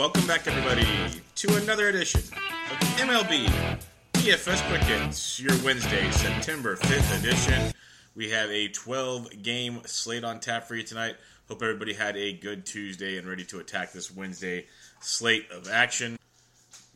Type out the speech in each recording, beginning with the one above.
Welcome back, everybody, to another edition of MLB DFS Quick Hits, your Wednesday, September 5th edition. We have a 12 game slate on tap for you tonight. Hope everybody had a good Tuesday and ready to attack this Wednesday slate of action.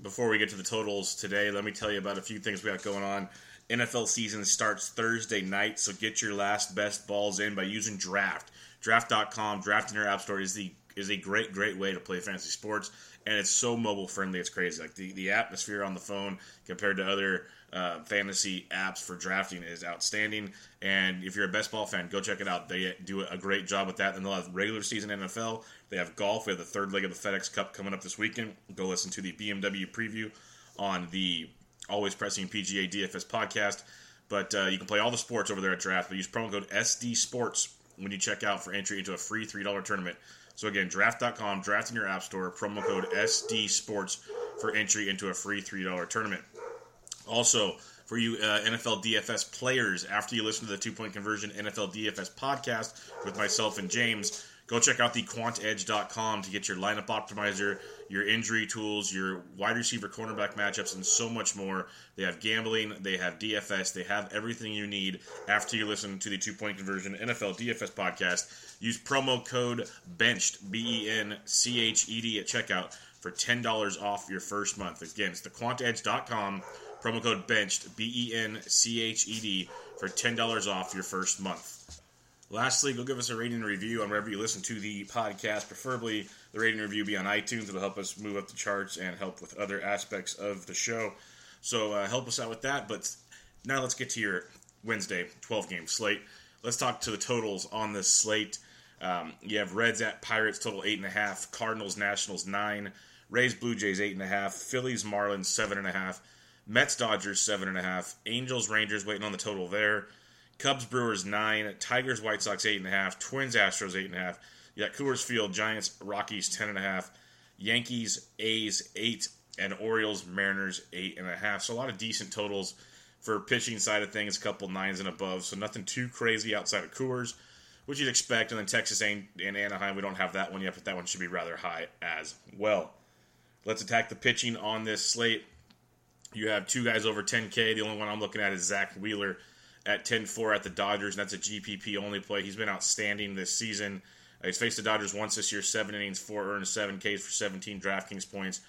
Before we get to the totals today, let me tell you about a few things we got going on. NFL season starts Thursday night, so get your last best balls in by using Draft. Draft.com, Draft in your app store is the is a great, great way to play fantasy sports, and it's so mobile friendly. It's crazy. Like the, the atmosphere on the phone compared to other uh, fantasy apps for drafting is outstanding. And if you're a best ball fan, go check it out. They do a great job with that. And they'll have regular season NFL. They have golf. We have the third leg of the FedEx Cup coming up this weekend. Go listen to the BMW preview on the Always Pressing PGA DFS podcast. But uh, you can play all the sports over there at Draft. But use promo code SD Sports when you check out for entry into a free $3 tournament. So again, draft.com, draft in your app store, promo code SD Sports for entry into a free $3 tournament. Also, for you uh, NFL DFS players, after you listen to the two point conversion NFL DFS podcast with myself and James, go check out the quantedge.com to get your lineup optimizer, your injury tools, your wide receiver cornerback matchups, and so much more. They have gambling, they have DFS, they have everything you need after you listen to the two point conversion NFL DFS podcast. Use promo code BENCHED, B E N C H E D, at checkout for $10 off your first month. Again, it's the quantedge.com, promo code BENCHED, B E N C H E D, for $10 off your first month. Lastly, go give us a rating and review on wherever you listen to the podcast. Preferably, the rating and review be on iTunes. It'll help us move up the charts and help with other aspects of the show. So uh, help us out with that. But now let's get to your Wednesday 12 game slate. Let's talk to the totals on this slate. Um, you have Reds at Pirates total eight and a half, Cardinals Nationals nine, Rays Blue Jays eight and a half, Phillies Marlins seven and a half, Mets Dodgers seven and a half, Angels Rangers waiting on the total there. Cubs Brewers nine, Tigers White Sox eight and a half, Twins Astros eight and a half. You got Coors Field Giants Rockies ten and a half, Yankees A's eight, and Orioles Mariners eight and a half. So a lot of decent totals for pitching side of things, a couple nines and above. So nothing too crazy outside of Coors, which you'd expect. And then Texas and Anaheim, we don't have that one yet, but that one should be rather high as well. Let's attack the pitching on this slate. You have two guys over 10K. The only one I'm looking at is Zack Wheeler at 10-4 at the Dodgers, and that's a GPP only play. He's been outstanding this season. Uh, he's faced the Dodgers once this year, seven innings, four earned, seven Ks for 17 DraftKings points.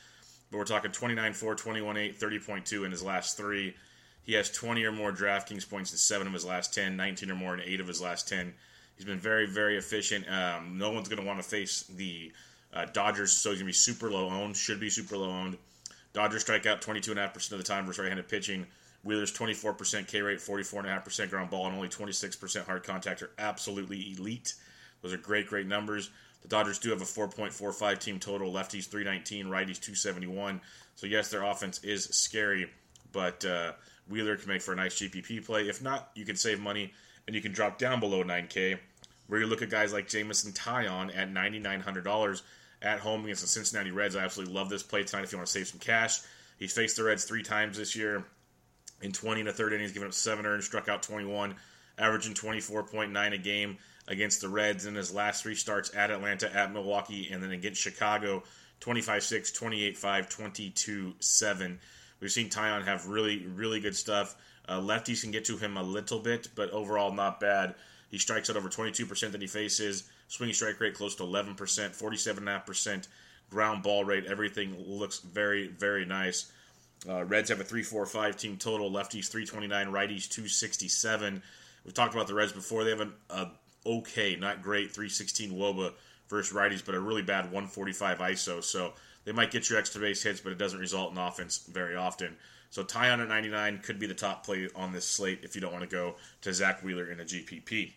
But we're talking 29-4, 21-8, 30.2 in his last three. He has 20 or more DraftKings points in seven of his last 10, 19 or more in eight of his last 10. He's been very, very efficient. Um, no one's going to want to face the uh, Dodgers, so he's going to be super low owned, should be super low owned. Dodgers strike out 22.5% of the time versus right handed pitching. Wheeler's 24% K rate, 44.5% ground ball, and only 26% hard contact are absolutely elite. Those are great, great numbers. The Dodgers do have a 4.45 team total. Lefties 319, righties 271. So, yes, their offense is scary, but uh, Wheeler can make for a nice GPP play. If not, you can save money and you can drop down below 9K, where you look at guys like Jameson Taillon at $9,900 at home against the Cincinnati Reds. I absolutely love this play tonight if you want to save some cash. He's faced the Reds three times this year. In 20 and a third innings, given up seven earned, struck out 21, averaging 24.9 a game against the Reds in his last three starts at Atlanta, at Milwaukee, and then against Chicago, 25 6, 28 5, 22 7. We've seen Taillon have really, really good stuff. Uh, lefties can get to him a little bit, but overall not bad. He strikes out over 22% that he faces. Swinging strike rate close to 11%, 47.5% ground ball rate. Everything looks very, very nice. Uh, Reds have a 3-4-5 team total. Lefties 329, righties 267. We've talked about the Reds before. They have an okay, not great 316 WOBA versus righties, but a really bad 145 ISO. So they might get your extra base hits, but it doesn't result in offense very often. So Taillon at 99 could be the top play on this slate if you don't want to go to Zack Wheeler in a GPP.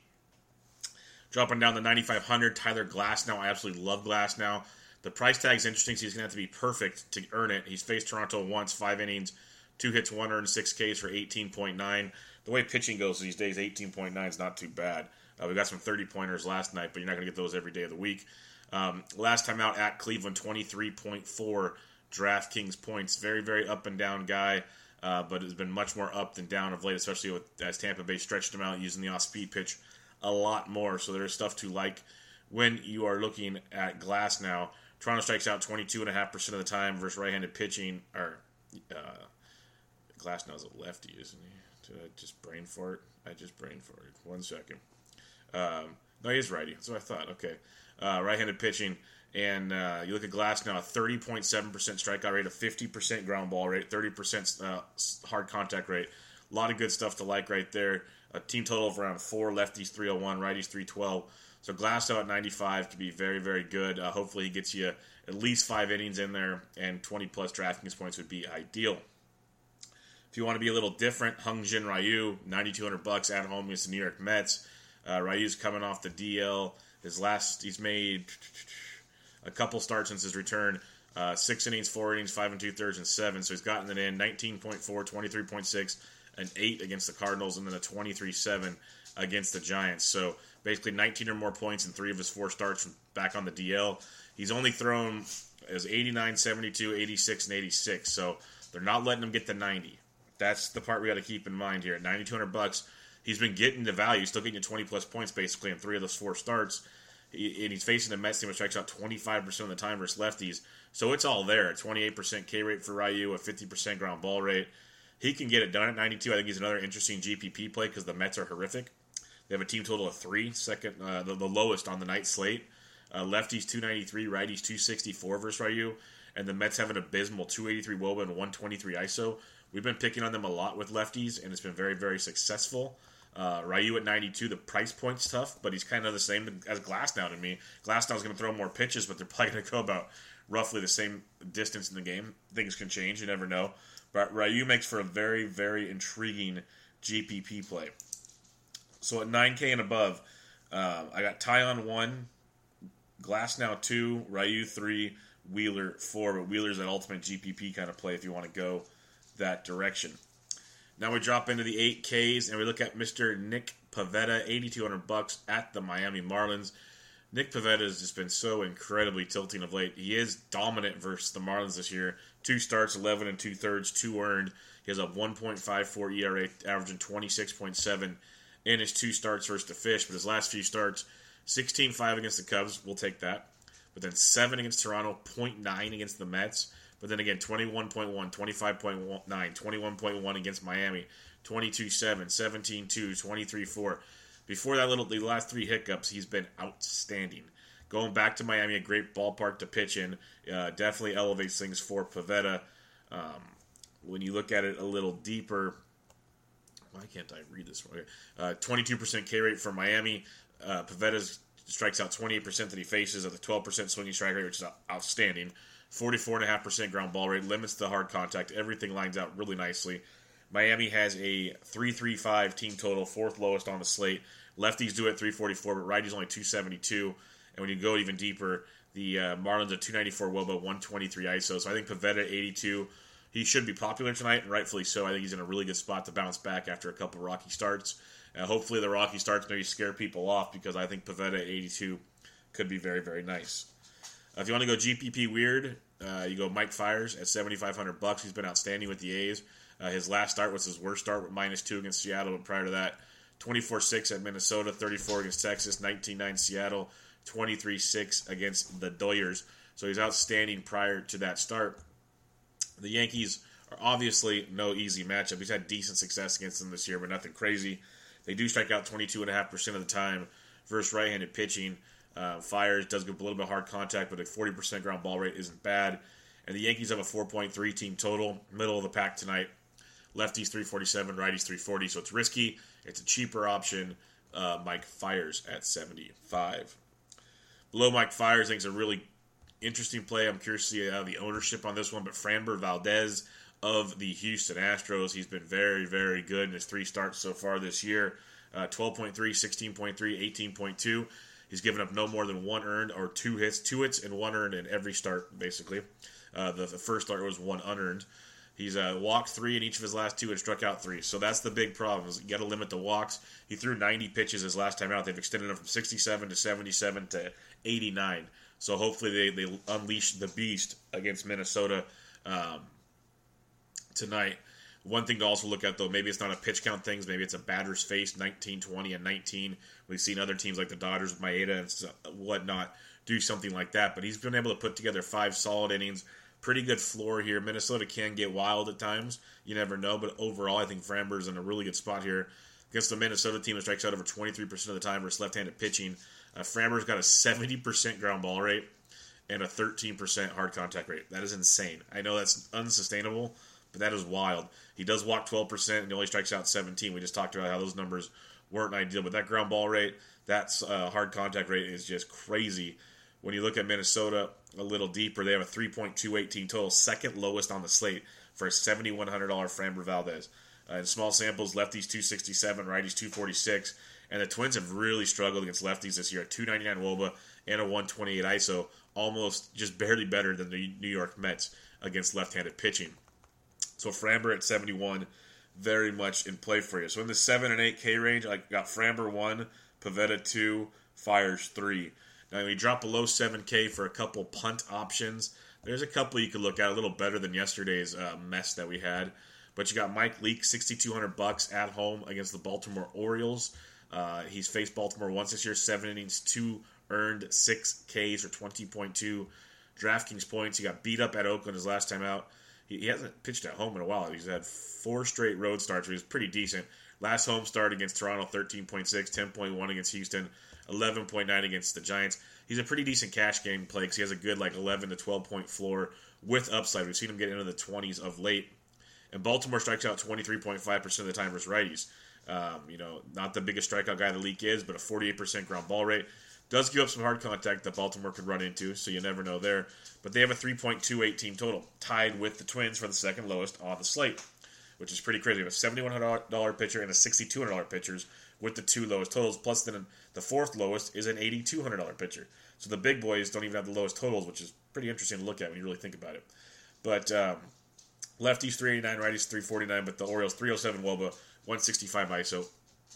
Dropping down to 9,500, Tyler Glasnow. I absolutely love Glasnow. The price tag is interesting, so he's going to have to be perfect to earn it. He's faced Toronto once, five innings, two hits, one earned, six Ks for 18.9. The way pitching goes these days, 18.9 is not too bad. Uh, we got some 30 pointers last night, but you're not going to get those every day of the week. Um, last time out at Cleveland, 23.4 DraftKings points. Very, very up and down guy, uh, but has been much more up than down of late, especially with, as Tampa Bay stretched him out using the off speed pitch a lot more. So there's stuff to like when you are looking at Glasnow. Toronto strikes out 22.5% of the time versus right handed pitching. Or uh, is a lefty, isn't he? Did I just brain fart? I just brain farted. One second. Um, no, he is righty. That's what I thought. Okay. Uh, right handed pitching. And uh, you look at Glasnow, 30.7% strikeout rate, a 50% ground ball rate, 30% uh, hard contact rate. A lot of good stuff to like right there. A team total of around four, lefties 301, righties 312. So Glasnow at 95 could be very, very good. Uh, hopefully he gets you at least five innings in there, and 20 plus DraftKings points would be ideal. If you want to be a little different, Hyun-Jin Ryu, 9,200 bucks at home against the New York Mets. Uh, Ryu's coming off the DL. His last, he's made a couple starts since his return. Uh, six innings, four innings, five and two thirds, and seven. So he's gotten it in 19.4, 23.6, and eight against the Cardinals, and then a 23-7 against the Giants. So basically 19 or more points in three of his four starts from back on the DL. He's only thrown as 89, 72, 86, and 86. So they're not letting him get to 90. That's the part we got to keep in mind here. At 9,200 bucks, he's been getting the value, still getting you 20 plus points basically in three of those four starts. And he's facing a Mets team which strikes out 25% of the time versus lefties. So it's all there. 28% K rate for Ryu, a 50% ground ball rate. He can get it done at 92. I think he's another interesting GPP play because the Mets are horrific. They have a team total of three, second, uh, the, the, lowest on the night slate. Uh, lefties 293, righties 264 versus Ryu, and the Mets have an abysmal 283 WOBA and 123 ISO. We've been picking on them a lot with lefties, and it's been very, very successful. Uh, Ryu at 92, the price point's tough, but he's kind of the same as Glasnow to me. Glasnow's going to throw more pitches, but they're probably going to go about roughly the same distance in the game. Things can change, you never know. But Ryu makes for a very, very intriguing GPP play. So at 9K and above, uh, I got Taillon 1, Glasnow 2, Ryu 3, Wheeler 4. But Wheeler's an ultimate GPP kind of play if you want to go that direction. Now we drop into the 8Ks and we look at Mr. Nick Pivetta, 8200 bucks at the Miami Marlins. Nick Pivetta has just been so incredibly tilting of late. He is dominant versus the Marlins this year. Two starts, 11 and two thirds, two earned. He has a 1.54 ERA, averaging 26.7 in his two starts versus the Fish. But his last few starts, 16-5 against the Cubs, we'll take that. But then 7 against Toronto, 0.9 against the Mets. But then again, 21.1, 25.9, 21.1 against Miami, 22-7, 17-2, 23-4. Before that little, the last three hiccups, he's been outstanding. Going back to Miami, a great ballpark to pitch in, uh, definitely elevates things for Pivetta. Um, when you look at it a little deeper, why can't I read this? Uh, 22% K rate for Miami. Uh, Pivetta strikes out 28% that he faces at the 12% swinging strike rate, which is outstanding. 44.5% ground ball rate, limits the hard contact. Everything lines out really nicely. Miami has a 335 team total, fourth lowest on the slate. Lefties do it 344, but righties only 272. And when you go even deeper, the uh, Marlins a 294 WOBA, 123 ISO. So I think Pivetta 82. He should be popular tonight, and rightfully so. I think he's in a really good spot to bounce back after a couple rocky starts. Uh, hopefully, the rocky starts maybe scare people off because I think Pivetta 82 could be very, very nice. If you want to go GPP weird, uh, you go Mike Fiers at 7,500 bucks. He's been outstanding with the A's. Uh, his last start was his worst start with minus two against Seattle, but prior to that, 24 6 at Minnesota, 34 against Texas, 19 9 Seattle, 23 6 against the Doyers. So he's outstanding prior to that start. The Yankees are obviously no easy matchup. He's had decent success against them this year, but nothing crazy. They do strike out 22.5% of the time versus right handed pitching. Uh, Fiers does give a little bit hard contact, but a 40% ground ball rate isn't bad. And the Yankees have a 4.3 team total, middle of the pack tonight. Lefties 347, righties 340, so it's risky. It's a cheaper option. Uh, Mike Fiers at 75. Below Mike Fiers, I think it's a really interesting play. I'm curious to see uh, the ownership on this one, but Framber Valdez of the Houston Astros, he's been very, very good in his three starts so far this year. Uh, 12.3, 16.3, 18.2. He's given up no more than one earned or two hits, two hits and one earned in every start, basically. Uh, the, the, first start was one unearned. He's uh, walked three in each of his last two and struck out three. So that's the big problem. Is you got to limit the walks. He threw 90 pitches his last time out. They've extended him from 67 to 77 to 89. So hopefully they, they unleash the beast against Minnesota um, tonight. One thing to also look at, though, maybe it's not a pitch count things. Maybe it's a batter's face, 19, 20, and 19. We've seen other teams like the Dodgers with Maeda and whatnot do something like that. But he's been able to put together five solid innings. Pretty good floor here. Minnesota can get wild at times. You never know. But overall, I think Framber's in a really good spot here against the Minnesota team that strikes out over 23% of the time versus left-handed pitching. Uh, Framber's got a 70% ground ball rate and a 13% hard contact rate. That is insane. I know that's unsustainable, but that is wild. He does walk 12% and he only strikes out 17. We just talked about how those numbers weren't ideal, but that ground ball rate, that uh, hard contact rate is just crazy. When you look at Minnesota a little deeper, they have a 3.218 total, second lowest on the slate for a $7,100 Framber Valdez. Uh, in small samples, lefties 267, righties 246, and the Twins have really struggled against lefties this year. 299 Woba and a 128 ISO, almost just barely better than the New York Mets against left-handed pitching. So Framber at 71, very much in play for you. So in the 7 and 8K range, I got Framber 1, Pivetta 2, Fiers 3. Now, you drop below 7K for a couple punt options, there's a couple you could look at, a little better than yesterday's uh, mess that we had. But you got Mike Leake, 6,200 bucks at home against the Baltimore Orioles. Uh, he's faced Baltimore once this year, seven innings, two earned, six Ks or 20.2 DraftKings points. He got beat up at Oakland his last time out he, he hasn't pitched at home in a while. He's had four straight road starts where he's pretty decent. Last home start against Toronto, 13.6, 10.1 against Houston, 11.9 against the Giants. He's a pretty decent cash game play because he has a good like 11 to 12 point floor with upside. We've seen him get into the 20s of late. And Baltimore strikes out 23.5% of the time versus righties. Um, you know, not the biggest strikeout guy the league is, but a 48% ground ball rate. Does give up some hard contact that Baltimore could run into, so you never know there. But they have a 3.28 team total, tied with the Twins for the second lowest on the slate, which is pretty crazy. A $7,100 pitcher and a $6,200 pitchers with the two lowest totals. Plus, then the fourth lowest is an $8,200 pitcher. So the big boys don't even have the lowest totals, which is pretty interesting to look at when you really think about it. But um, lefties 389, righties 349, but the Orioles 307 Woba, 165 ISO.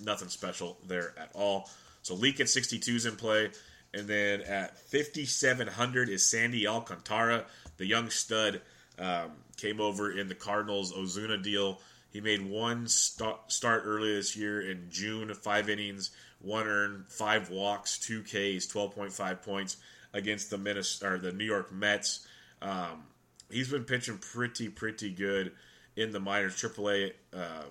Nothing special there at all. So Leake at 62 is in play. And then at 5,700 is Sandy Alcantara, the young stud. Um, came over in the Cardinals Ozuna deal. He made one st- start earlier this year in June, five innings, one earned, five walks, two Ks, 12.5 points against the Minnesota, or the New York Mets. Um, he's been pitching pretty, pretty good in the minors. AAA, uh,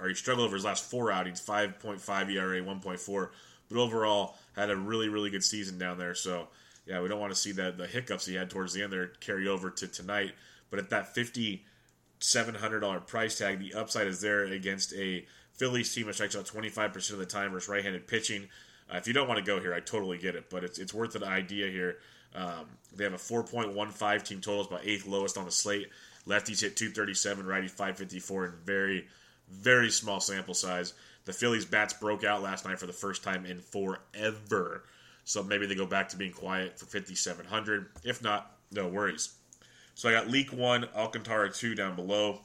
or he struggled over his last four outings, 5.5 ERA, 1.4 but overall had a really really good season down there. So yeah, we don't want to see that the hiccups he had towards the end there carry over to tonight. But at that fifty seven hundred dollar price tag, the upside is there against a Phillies team that strikes out twenty five percent of the time versus right handed pitching. Uh, if you don't want to go here, I totally get it, but it's it's worth an idea here. Um, they have a 4.15 team total, it's about eighth lowest on the slate. Lefties hit 237, righty 554, and very, very small sample size. The Phillies bats broke out last night for the first time in forever. So maybe they go back to being quiet for 5,700. If not, no worries. So I got Leak 1, Alcantara 2 down below.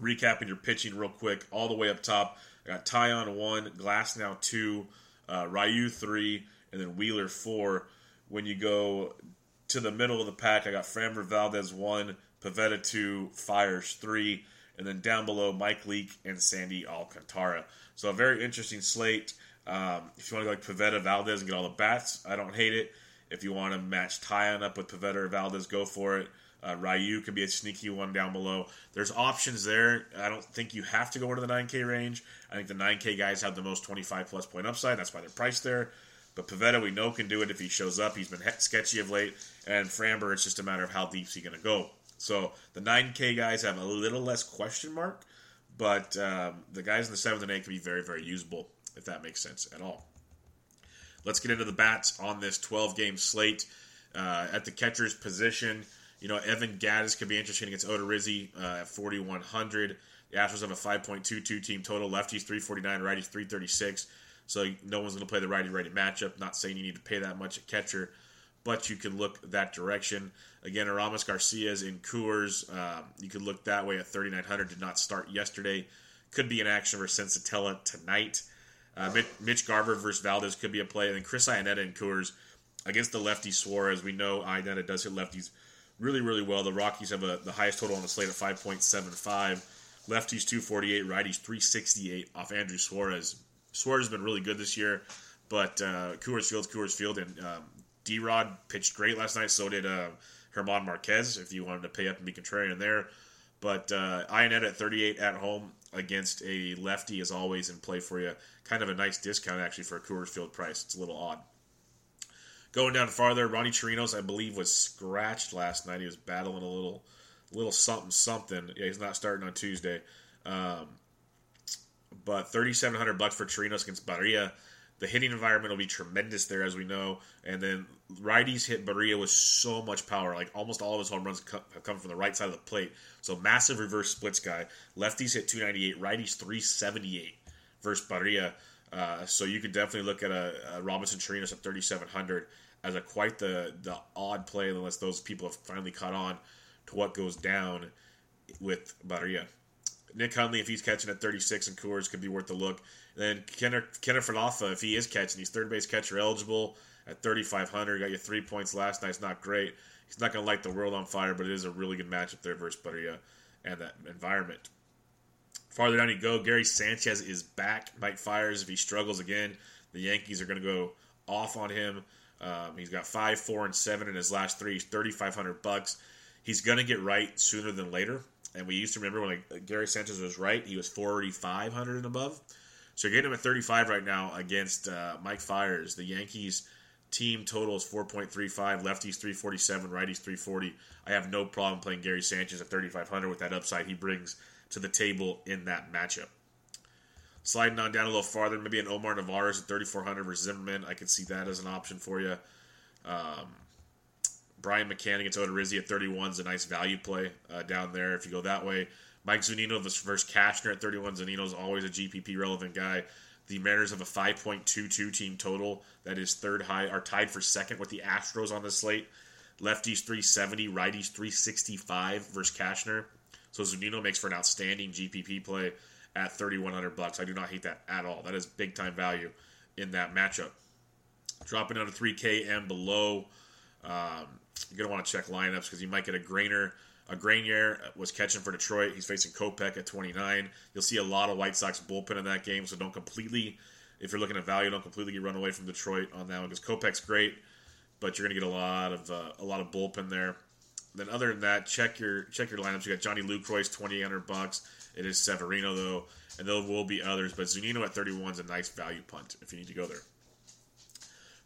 Recapping your pitching real quick, all the way up top. I got Taillon 1, Glasnow 2, uh, Ryu 3, and then Wheeler 4. When you go to the middle of the pack, I got Framber Valdez 1, Pivetta 2, Fiers 3, and then down below, Mike Leake and Sandy Alcantara. So a very interesting slate. Um, if you want to go like Pivetta Valdez and get all the bats, I don't hate it. If you want to match Taillon up with Pivetta or Valdez, go for it. Uh, Ryu could be a sneaky one down below. There's options there. I don't think you have to go into the 9K range. I think the 9K guys have the most 25 plus point upside. That's why they're priced there. But Pivetta, we know, can do it if he shows up. He's been sketchy of late. And Framber, it's just a matter of how deep is he going to go. So the 9K guys have a little less question mark, but um, the guys in the 7th and 8th can be very, very usable, if that makes sense at all. Let's get into the bats on this 12 game slate. Uh, at the catcher's position, you know, Evan Gattis could be interesting against Odorizzi uh, at 4,100. The Astros have a 5.22 team total. Lefties 349, righties 336. So no one's going to play the righty righty matchup. Not saying you need to pay that much at catcher, but you can look that direction. Again, Aramis Garcia's in Coors. Um, you could look that way at 3,900. Did not start yesterday. Could be an action for Senzatela tonight. Uh, Mitch Garver versus Valdez could be a play. And then Chris Iannetta in Coors against the lefty Suarez. We know Iannetta does hit lefties really, really well. The Rockies have a, the highest total on the slate at 5.75. Lefties 248, righties 368 off Andrew Suarez. Suarez has been really good this year, but uh, Coors Field, Coors Field, and um, D Rod pitched great last night. So did uh, German Marquez. If you wanted to pay up and be contrarian there, but uh, Iannetta at 38 at home against a lefty is always in play for you. Kind of a nice discount actually for a Coors Field price. It's a little odd. Going down farther, Ronnie Chirinos, I believe, was scratched last night. He was battling a little, little something, something. Yeah, he's not starting on Tuesday. Um, but thirty-seven hundred bucks for Chirinos against Barria. The hitting environment will be tremendous there, as we know. And then righties hit Barria with so much power. Like almost all of his home runs have come from the right side of the plate. So massive reverse splits guy. Lefties hit 298, righties 378 versus Barria. Uh, so you could definitely look at a, a Robinson Chirinos at 3,700 as a quite the the odd play, unless those people have finally caught on to what goes down with Barria. Nick Hundley, if he's catching at 36 and Coors, could be worth a look. And then Kenneth Falafa, if he is catching, he's third base catcher eligible at 3,500. Got you three points last night. It's not great. He's not going to light the world on fire, but it is a really good matchup there versus Barria and that environment. Farther down you go, Gary Sanchez is back. Mike Fiers, if he struggles again, the Yankees are going to go off on him. Um, he's got five, four, and seven in his last three. He's thirty five hundred bucks. He's going to get right sooner than later. And we used to remember when like, Gary Sanchez was right, he was forty five hundred and above. So you're getting him at thirty five right now against uh, Mike Fiers. The Yankees team total is 4.35 lefties 347 righties 340 i have no problem playing gary sanchez at 3500 with that upside he brings to the table in that matchup. Sliding on down a little farther, maybe an Omar Narvaez at 3,400 versus Zimmermann. I could see that as an option for you. Um, Brian McCann against Odorizzi at 31 is a nice value play uh, down there if you go that way. Mike Zunino versus Cashner at 31. Zunino is always a GPP relevant guy. The Mariners have a 5.22 team total. That is third high, are tied for second with the Astros on the slate. Lefties 370, righties 365 versus Cashner. So Zunino makes for an outstanding GPP play at 3100 bucks. I do not hate that at all. That is big time value in that matchup. Dropping down to 3K and below, um, you're gonna want to check lineups because you might get a Greiner. A Greiner was catching for Detroit. He's facing Kopech at 29. You'll see a lot of White Sox bullpen in that game, so don't completely, if you're looking at value, don't completely get run away from Detroit on that one because Kopech's great, but you're gonna get a lot of uh, a lot of bullpen there. Then other than that, check your check your lineups. You got Johnny Lucroy's twenty eight hundred bucks. It is Severino though, and there will be others. But Zunino at thirty one is a nice value punt if you need to go there.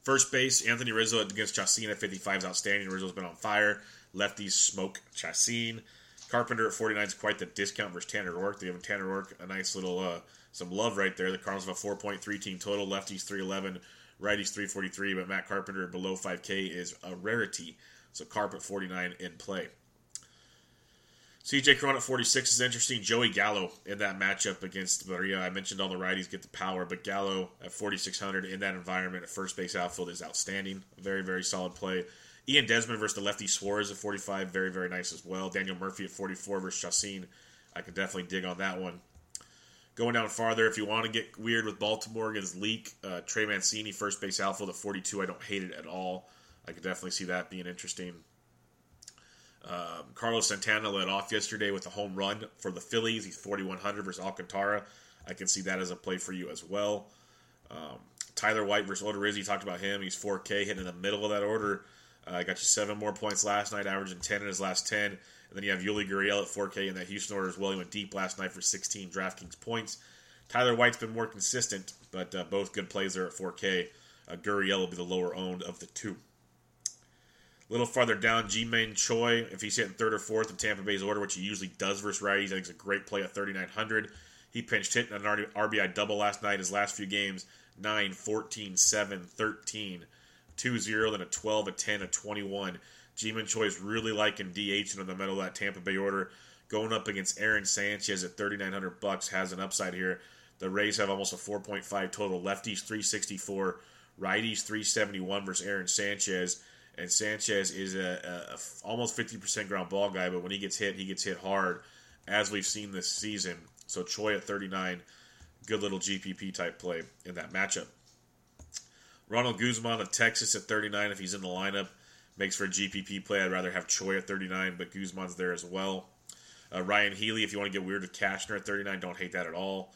First base, Anthony Rizzo against Chacin at 55 is outstanding. Rizzo's been on fire. Lefties smoke Chacin. Carpenter at 49 is quite the discount versus Tanner Roark. They have Tanner Roark a nice little uh, some love right there. The Cardinals have a 4.3 team total. Lefties 311, righties 343, but Matt Carpenter below 5K is a rarity. So Carp at 49 in play. CJ Cron at 46 is interesting. Joey Gallo in that matchup against Barria. I mentioned all the righties get the power, but Gallo at 4,600 in that environment at first base outfield is outstanding. Very, very solid play. Ian Desmond versus the lefty Suarez at 45, very, very nice as well. Daniel Murphy at 44 versus Chacin. I could definitely dig on that one. Going down farther, if you want to get weird with Baltimore against Leake, uh, Trey Mancini, first base outfield at 42. I don't hate it at all. I could definitely see that being interesting. Um, Carlos Santana led off yesterday with a home run for the Phillies. He's 4,100 versus Alcantara. I can see that as a play for you as well. Um, Tyler White versus Odorizzi, talked about him. He's 4K, hitting in the middle of that order. I uh, got you seven more points last night, averaging 10 in his last 10. And then you have Yuli Gurriel at 4K in that Houston order as well. He went deep last night for 16 DraftKings points. Tyler White's been more consistent, but uh, both good plays there at 4K. Uh, Gurriel will be the lower owned of the two. Little farther down, Ji-Man Choi, if he's hitting third or fourth in Tampa Bay's order, which he usually does versus righties, I think it's a great play at 3,900. He pinched hit an RBI double last night, his last few games 9, 14, 7, 13, 2 0, then a 12, a 10, a 21. Ji-Man Choi is really liking DH in the middle of that Tampa Bay order. Going up against Aaron Sanchez at 3,900 bucks has an upside here. The Rays have almost a 4.5 total. Lefties 364, righties 371 versus Aaron Sanchez. And Sanchez is a, almost 50% ground ball guy, but when he gets hit, he gets hit hard, as we've seen this season. So Choi at 39, good little GPP type play in that matchup. Ronald Guzman of Texas at 39, if he's in the lineup, makes for a GPP play. I'd rather have Choi at 39, but Guzman's there as well. Uh, Ryon Healy, if you want to get weird with Cashner at 39, don't hate that at all.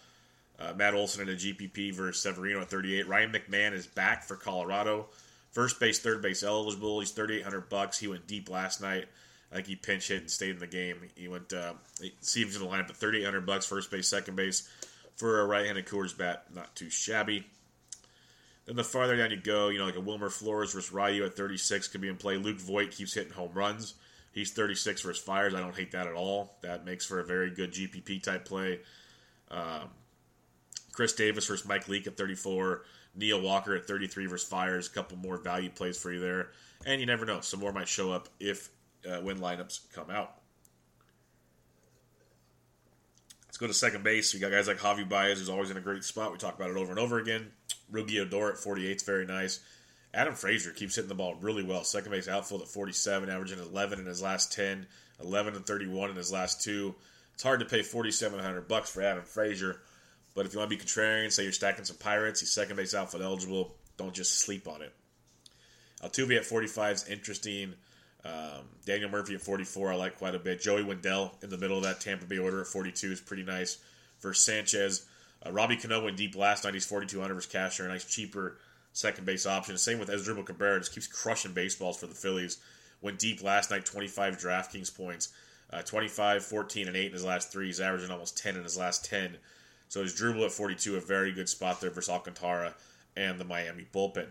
Uh, Matt Olson in a GPP versus Severino at 38. Ryan McMahon is back for Colorado. First base, third base eligible. He's 3,800 bucks. He went deep last night. I think he pinch hit and stayed in the game. He went, uh, see if in the lineup at 3,800 bucks. First base, second base for a right-handed Coors bat, not too shabby. Then the farther down you go, you know, like a Wilmer Flores versus Ryu at 36 could be in play. Luke Voit keeps hitting home runs. He's 36 versus Fiers. I don't hate that at all. That makes for a very good GPP type play. Um, Chris Davis versus Mike Leake at 34. Neil Walker at 33 versus Fiers, A couple more value plays for you there. And you never know. Some more might show up if uh, when lineups come out. Let's go to second base. We got guys like Javi Baez, who's always in a great spot. We talk about it over and over again. Rougned Odor at 48 is very nice. Adam Frazier keeps hitting the ball really well. Second base outfield at 47, averaging 11 in his last 10, 11 and 31 in his last two. It's hard to pay 4,700 bucks for Adam Frazier, but if you want to be contrarian, say you're stacking some Pirates, he's second base outfield eligible. Don't just sleep on it. Altuve at 45 is interesting. Um, Daniel Murphy at 44, I like quite a bit. Joey Wendle in the middle of that Tampa Bay order at 42 is pretty nice. For Sanchez, uh, Robbie Cano went deep last night. He's 4,200 versus Cashner, a nice cheaper second base option. Same with Asdrubal Cabrera, just keeps crushing baseballs for the Phillies. Went deep last night, 25 DraftKings points, uh, 25, 14, and 8 in his last three. He's averaging almost 10 in his last 10. So Asdrubal at 42, a very good spot there versus Alcantara and the Miami bullpen.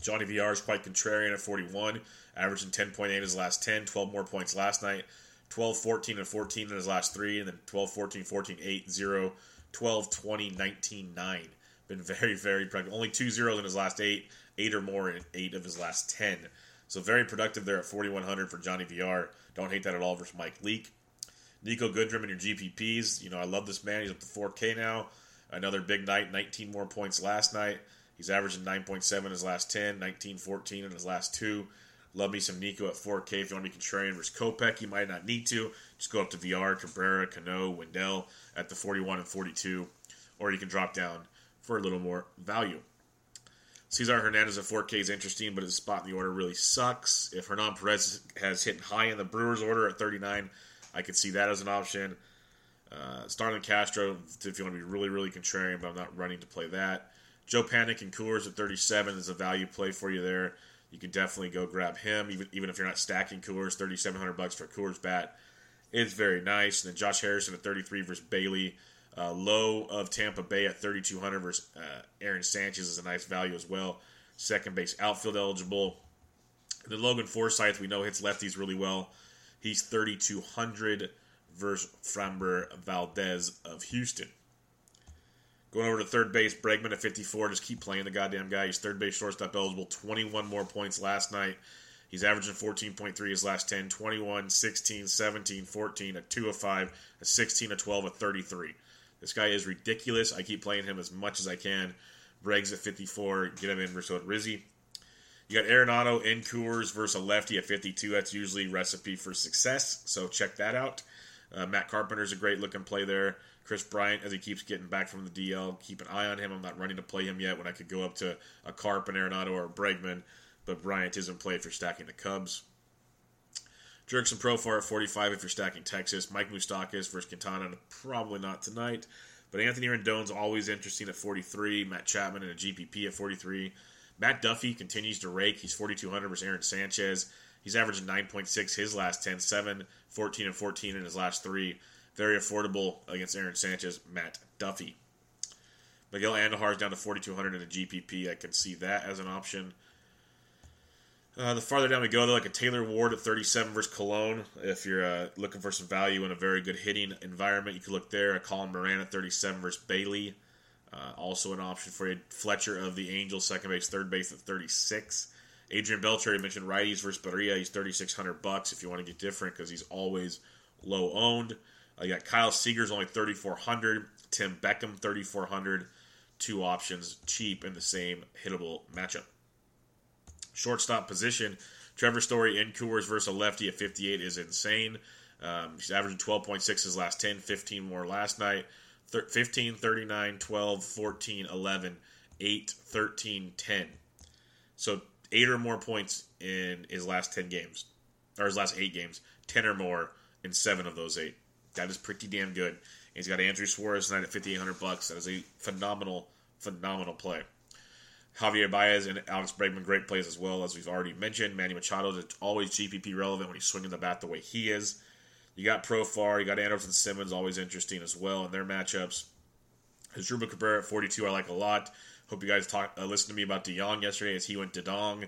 Johnny VR is quite contrarian at 41, averaging 10.8 in his last 10, 12 more points last night, 12, 14, and 14 in his last three, and then 12, 14, 14, 8, 0, 12, 20, 19, 9. Been very, very productive. Only two zeros in his last eight, eight or more in eight of his last 10. So very productive there at 4,100 for Johnny VR. Don't hate that at all versus Mike Leake. Niko Goodrum in your GPPs. You know, I love this man. He's up to 4K now. Another big night, 19 more points last night. He's averaging 9.7 in his last 10, 19 14 in his last two. Love me some Niko at 4K. If you want to be contrarian versus Kopech, you might not need to. Just go up to VR, Cabrera, Cano, Wendell at the 41 and 42. Or you can drop down for a little more value. Cesar Hernandez at 4K is interesting, but his spot in the order really sucks. If Hernan Perez has hit high in the Brewers order at 39, I could see that as an option. Uh, Starlin Castro, if you want to be really, really contrarian, but I'm not running to play that. Joe Panik and Coors at 37 is a value play for you there. You can definitely go grab him, even even if you're not stacking Coors. 3,700 bucks for a Coolers bat is very nice. And then Josh Harrison at 33 versus Bailey. Uh, Lowe of Tampa Bay at 3,200 versus uh, Aaron Sanchez is a nice value as well. Second base outfield eligible. And then Logan Forsythe, we know hits lefties really well. He's 3,200 versus Framber Valdez of Houston. Going over to third base, Bregman at 54. Just keep playing the goddamn guy. He's third base shortstop eligible. 21 more points last night. He's averaging 14.3 his last 10, 21, 16, 17, 14, a 2 of 5, a 16, a 12, a 33. This guy is ridiculous. I keep playing him as much as I can. Bregs at 54. Get him in versus Rizzi. You got Arenado in Coors versus a lefty at 52. That's usually recipe for success. So check that out. Uh, Matt Carpenter's a great looking play there. Kris Bryant, as he keeps getting back from the DL, keep an eye on him. I'm not running to play him yet when I could go up to a Carp, and Arenado, or a Bregman. but Bryant is in play if you're stacking the Cubs. Jurickson Profar at 45 if you're stacking Texas. Mike Moustakas versus Quintana, probably not tonight. But Anthony Rendon's always interesting at 43. Matt Chapman in a GPP at 43. Matt Duffy continues to rake. He's 4,200 versus Aaron Sanchez. He's averaging 9.6 his last 10, 7, 14, and 14 in his last three. Very affordable against Aaron Sanchez. Matt Duffy. Miguel Andujar is down to 4,200 in the GPP. I can see that as an option. Uh, the farther down we go, though, like a Taylor Ward at 37 versus Colon. If you're uh, looking for some value in a very good hitting environment, you could look there. A Colin Moran at 37 versus Bailey. Uh, also an option for you. Fletcher of the Angels, second base, third base at 36. Adrian Beltre, mentioned righties versus Barria. He's 3600 bucks if you want to get different because he's always low owned. Uh, you got Kyle Seager's only 3400 Tim Beckham, 3400 Two options, cheap in the same hittable matchup. Shortstop position, Trevor Story in Coors versus a lefty at 58 is insane. Um, he's averaging 12.6 his last 10, 15 more last night. 15, 39, 12, 14, 11, 8, 13, 10. So eight or more points in his last 10 games, or his last eight games, 10 or more in seven of those eight. That is pretty damn good. He's got Andrew Suarez tonight at 5800 bucks. That is a phenomenal, phenomenal play. Javier Baez and Alex Bregman, great plays as well, as we've already mentioned. Manny Machado is always GPP relevant when he's swinging the bat the way he is. You got Profar, you got Andrelton Simmons, always interesting as well in their matchups. Asdrubal Cabrera at 42, I like a lot. Hope you guys talk, uh, listened to me about DeJong yesterday as he went to Dong.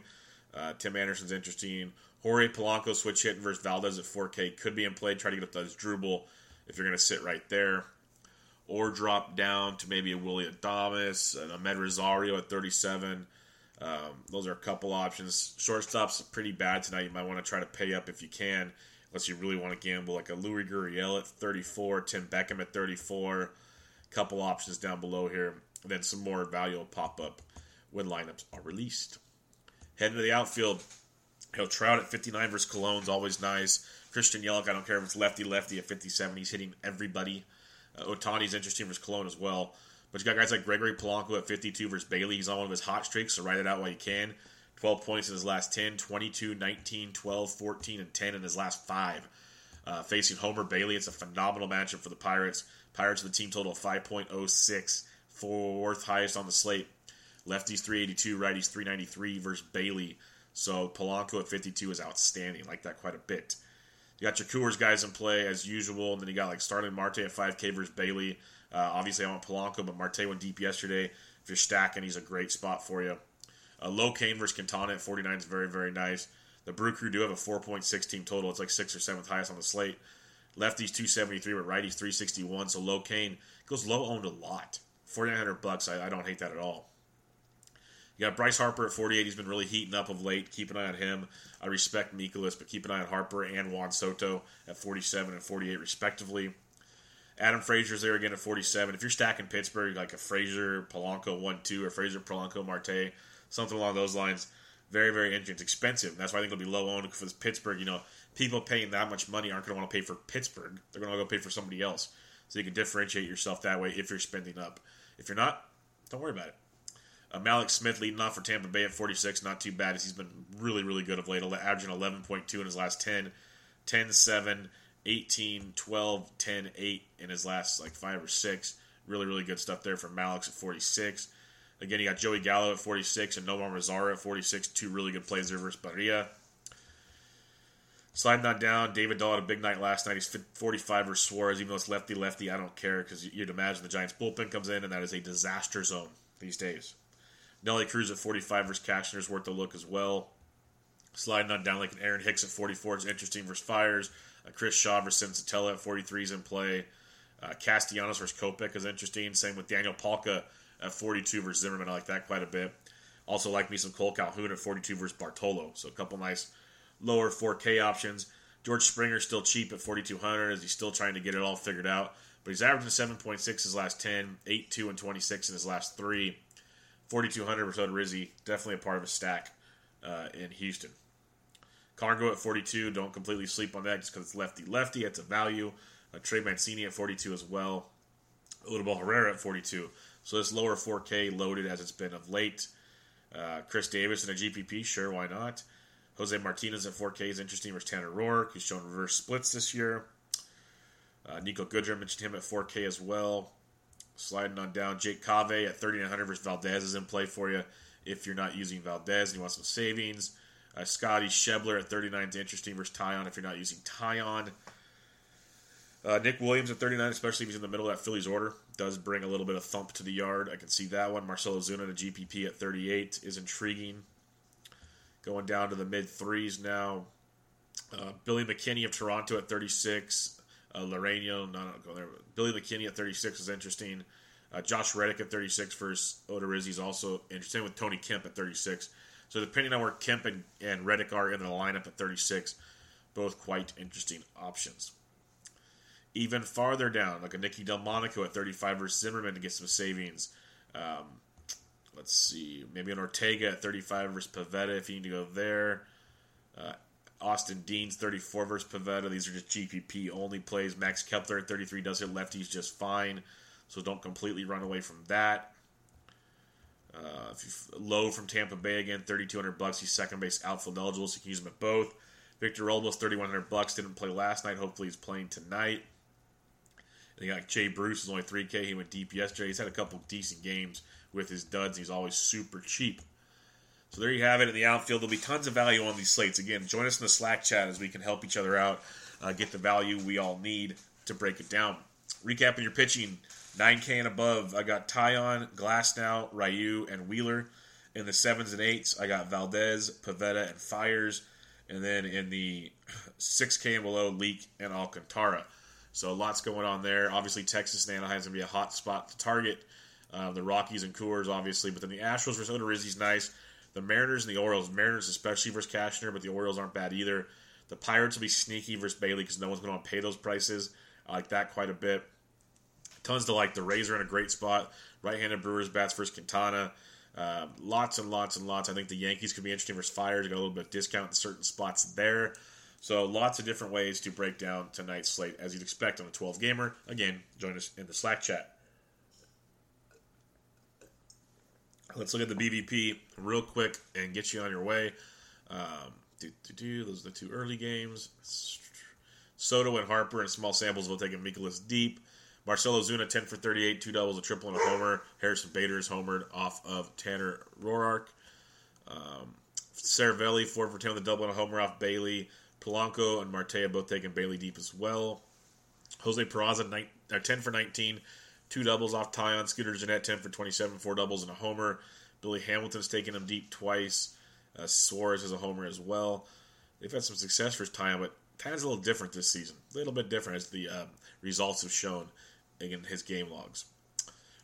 Uh, Tim Anderson's interesting. Jorge Polanco switch hitting versus Valdez at 4K could be in play. Try to get up those Asdrubal if you're going to sit right there or drop down to maybe a Willy Adames, an Amed Rosario at 37. Um, those are a couple options. Shortstop's pretty bad tonight. You might want to try to pay up if you can, unless you really want to gamble, like a Louis Gurriel at 34, Tim Beckham at 34. Couple options down below here. And then some more value will pop up when lineups are released. Heading to the outfield, he'll Trout at 59 versus Colon's always nice. Christian Yelich, I don't care if it's lefty lefty at 57. He's hitting everybody. Uh, Ohtani's interesting versus Colon as well. But you got guys like Gregory Polanco at 52 versus Bailey. He's on one of his hot streaks, so write it out while you can. 12 points in his last 10, 22, 19, 12, 14, and 10 in his last five. Uh, facing Homer Bailey, it's a phenomenal matchup for the Pirates. Pirates with the team total of 5.06, fourth highest on the slate. Lefties 382, righties 393 versus Bailey. So Polanco at 52 is outstanding. Like that quite a bit. You got your Coors guys in play as usual, and then you got like Starling Marte at 5K versus Bailey. Uh, obviously, I want Polanco, but Marte went deep yesterday. If you're stacking, he's a great spot for you. Uh, Lo Cain versus Quintana at 49 is very, very nice. The Brew Crew do have a 4.6 team total. It's like sixth or seventh highest on the slate. Lefties 273, but righties 361. So low Cain goes low owned a lot. 4900 bucks. I, I don't hate that at all. You got Bryce Harper at 48. He's been really heating up of late. Keep an eye on him. I respect Mikolas, but keep an eye on Harper and Juan Soto at 47 and 48, respectively. Adam Frazier's there again at 47. If you're stacking Pittsburgh, like a Frazier, Polanco 1 2, or Frazier, Polanco, Marte, something along those lines, very, very interesting. It's expensive. That's why I think it'll be low owned for Pittsburgh. You know, people paying that much money aren't going to want to pay for Pittsburgh. They're going to go pay for somebody else. So you can differentiate yourself that way if you're spending up. If you're not, don't worry about it. Uh, Mallex Smith leading off for Tampa Bay at 46, not too bad as he's been really, really good of late, averaging 11.2 in his last 10, 10 7, 18, 12, 10, 8 in his last like five or six. Really, really good stuff there from Mallex at 46. Again, you got Joey Gallo at 46 and Nomar Mazara at 46. Two really good plays there versus Barria. Sliding on down, David Dahl had a big night last night. He's 45 versus Suarez, even though it's lefty lefty. I don't care because you'd imagine the Giants bullpen comes in, and that is a disaster zone these days. Nelly Cruz at 45 versus Cashner is worth a look as well. Sliding on down like an Aaron Hicks at 44 is interesting versus Fiers. Uh, Chris Shaw versus Senzatela at 43 is in play. Uh, Castellanos versus Kopech is interesting. Same with Daniel Palka at 42 versus Zimmermann. I like that quite a bit. Also like me some Cole Calhoun at 42 versus Bartolo. So a couple nice lower 4K options. George Springer still cheap at 4,200 as he's still trying to get it all figured out. But he's averaging 7.6 his last 10, 8, 2, and 26 in his last three. 4,200 for Rizzi, definitely a part of a stack uh, in Houston. Cargo at 42, don't completely sleep on that just because it's lefty lefty. It's a value. Uh, Trey Mancini at 42 as well. Odubel Herrera at 42. So this lower 4K loaded as it's been of late. Uh, Chris Davis in a GPP, sure, why not? Jose Martinez at 4K is interesting versus Tanner Roark. He's shown reverse splits this year. Uh, Niko Goodrum mentioned him at 4K as well. Sliding on down, Jake Cave at 3,900 versus Valdez is in play for you if you're not using Valdez and you want some savings. Uh, Scotty Schebler at 39 is interesting versus Taillon if you're not using Taillon. Uh, Nick Williams at 39, especially if he's in the middle of that Phillies order, does bring a little bit of thump to the yard. I can see that one. Marcell Ozuna to GPP at 38 is intriguing. Going down to the mid threes now. Uh, Billy McKinney of Toronto at 36. Uh, no, no, go there. Billy McKinney at 36 is interesting. Uh, Josh Reddick at 36 versus Odorizzi is also interesting with Tony Kemp at 36. So depending on where Kemp and, and Reddick are in the lineup at 36, both quite interesting options. Even farther down, like a Nicky Delmonico at 35 versus Zimmermann to get some savings. Um, let's see, maybe an Ortega at 35 versus Pivetta if you need to go there. Uh, Austin Dean's 34 versus Pivetta. These are just GPP only plays. Max Kepler at 33 does hit lefties just fine, so don't completely run away from that. Uh, if you, Lowe from Tampa Bay again, 3,200 bucks. He's second base outfield eligible, so you can use him at both. Victor Robles, 3,100 bucks. Didn't play last night. Hopefully, he's playing tonight. You got Jay Bruce, is only 3K. He went deep yesterday. He's had a couple decent games with his duds. He's always super cheap. So there you have it in the outfield. There'll be tons of value on these slates. Again, join us in the Slack chat as we can help each other out, uh, get the value we all need to break it down. Recapping your pitching, 9K and above, I got Taillon, Glasnow, Ryu, and Wheeler. In the sevens and eights, I got Valdez, Pivetta, and Fiers. And then in the 6K and below, Leake and Alcantara. So lots going on there. Obviously, Texas and Anaheim is going to be a hot spot to target. Uh, the Rockies and Coors, obviously, but then the Astros versus Odorizzi's nice. The Mariners and the Orioles, Mariners especially versus Cashner, but the Orioles aren't bad either. The Pirates will be sneaky versus Bailey because no one's going to pay those prices. I like that quite a bit. Tons to like. The Rays are in a great spot. Right-handed Brewers bats versus Quintana. Uh, lots and lots and lots. I think the Yankees could be interesting versus Fiers. Got a little bit of discount in certain spots there. So lots of different ways to break down tonight's slate as you'd expect on a 12 gamer. Again, join us in the Slack chat. Let's look at the BVP real quick and get you on your way. Um, do, do, do, those are the two early games. Soto and Harper in small samples will take a Mikolas deep. Marcell Ozuna, 10 for 38, two doubles, a triple, and a homer. Harrison Bader is homered off of Tanner Roark. Um, Cervelli 4 for 10 with a double and a homer off Bailey. Polanco and Marte both taking Bailey deep as well. Jose Peraza 9, uh, 10 for 19, two doubles off Taillon. Scooter Gennett 10 for 27, four doubles and a homer. Billy Hamilton's taking him deep twice. Uh, Suarez has a homer as well. They've had some success for Taillon, but Taillon's a little different this season. A little bit different as the um, results have shown in his game logs.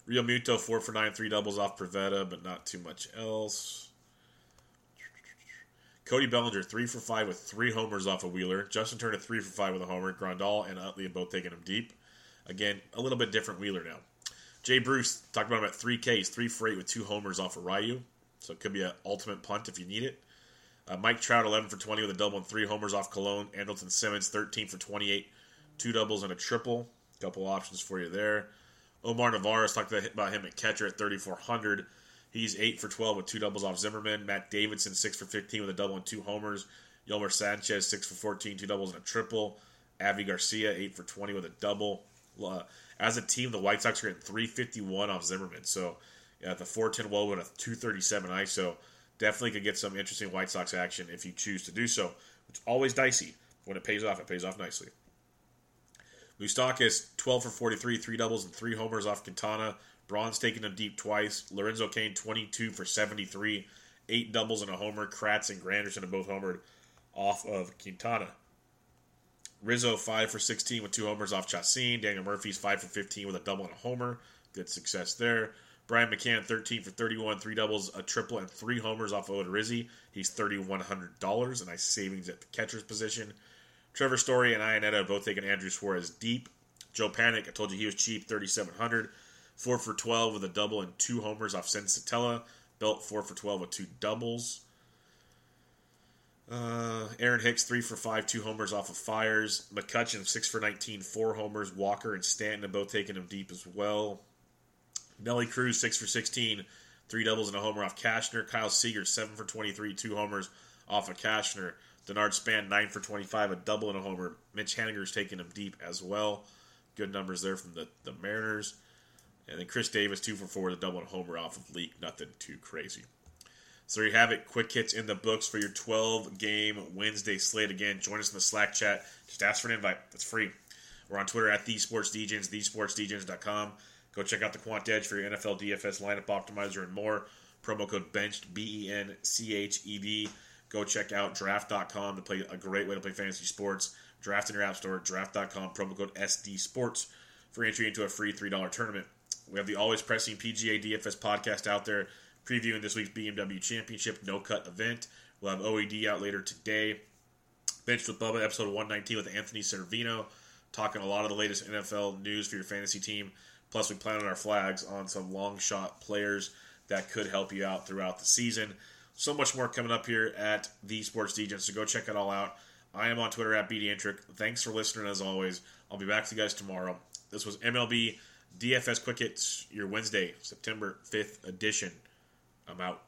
Realmuto, 4 for 9, three doubles off Pivetta, but not too much else. Cody Bellinger, 3 for 5 with three homers off of Wheeler. Justin Turner, 3 for 5 with a homer. Grandal and Utley have both taken him deep. Again, a little bit different Wheeler now. Jay Bruce, talked about him at 3Ks, 3 for 8 with two homers off of Ryu. So it could be an ultimate punt if you need it. Uh, Mike Trout, 11 for 20 with a double and three homers off Colon. Andrelton Simmons, 13 for 28, two doubles and a triple. Couple options for you there. Omar Narvaez talked about him at catcher at 3,400. He's 8 for 12 with two doubles off Zimmermann. Matt Davidson, 6 for 15 with a double and two homers. Yolmer Sanchez, 6 for 14, two doubles and a triple. Avi Garcia, 8 for 20 with a double. As a team, the White Sox are getting 351 off Zimmermann. So, yeah, the 410 well with a 237 ISO. Definitely could get some interesting White Sox action if you choose to do so. It's always dicey. When it pays off, it pays off nicely. Moustakas, 12 for 43, three doubles and three homers off Quintana. Braun's taken him deep twice. Lorenzo Cain, 22 for 73, eight doubles and a homer. Kratz and Granderson have both homered off of Quintana. Rizzo, 5 for 16 with two homers off Chacin. Daniel Murphy's 5 for 15 with a double and a homer. Good success there. Brian McCann, 13 for 31, three doubles, a triple, and three homers off of Odorizzi. He's $3,100. A nice savings at the catcher's position. Trevor Story and Iannetta both taking Andrew Suarez deep. Joe Panik, I told you he was cheap, 3,700. Four for 12 with a double and two homers off Senzatela. Belt, four for 12 with two doubles. Uh, Aaron Hicks, three for five, two homers off of Fiers. McCutchen, six for 19, four homers. Walker and Stanton have both taken him deep as well. Nelly Cruz, six for 16, three doubles and a homer off Cashner. Kyle Seager, 7 for 23, two homers off of Cashner. Denard Span, 9 for 25, a double and a homer. Mitch Haniger's taking him deep as well. Good numbers there from the, the Mariners. And then Chris Davis, 2 for 4, the double and homer off of Leake. Nothing too crazy. So you have it. Quick hits in the books for your 12 game Wednesday slate. Again, join us in the Slack chat. Just ask for an invite. It's free. We're on Twitter at TheSportsDJs, TheSportsDJs.com. Go check out the Quant Edge for your NFL DFS lineup optimizer and more. Promo code BENCHED, B E N C H E D. Go check out draft.com to play a great way to play fantasy sports. Draft in your app store, draft.com, promo code SD Sports for entry into a free $3 tournament. We have the always pressing PGA DFS podcast out there previewing this week's BMW Championship no cut event. We'll have OED out later today. Bench with Bubba, episode 119 with Anthony Servino, talking a lot of the latest NFL news for your fantasy team. Plus, we plan on our flags on some long shot players that could help you out throughout the season. So much more coming up here at the Sports DJ, so go check it all out. I am on Twitter at BDintric. Thanks for listening as always. I'll be back to you guys tomorrow. This was MLB DFS Quick Hits, your Wednesday, September 5th edition. I'm out.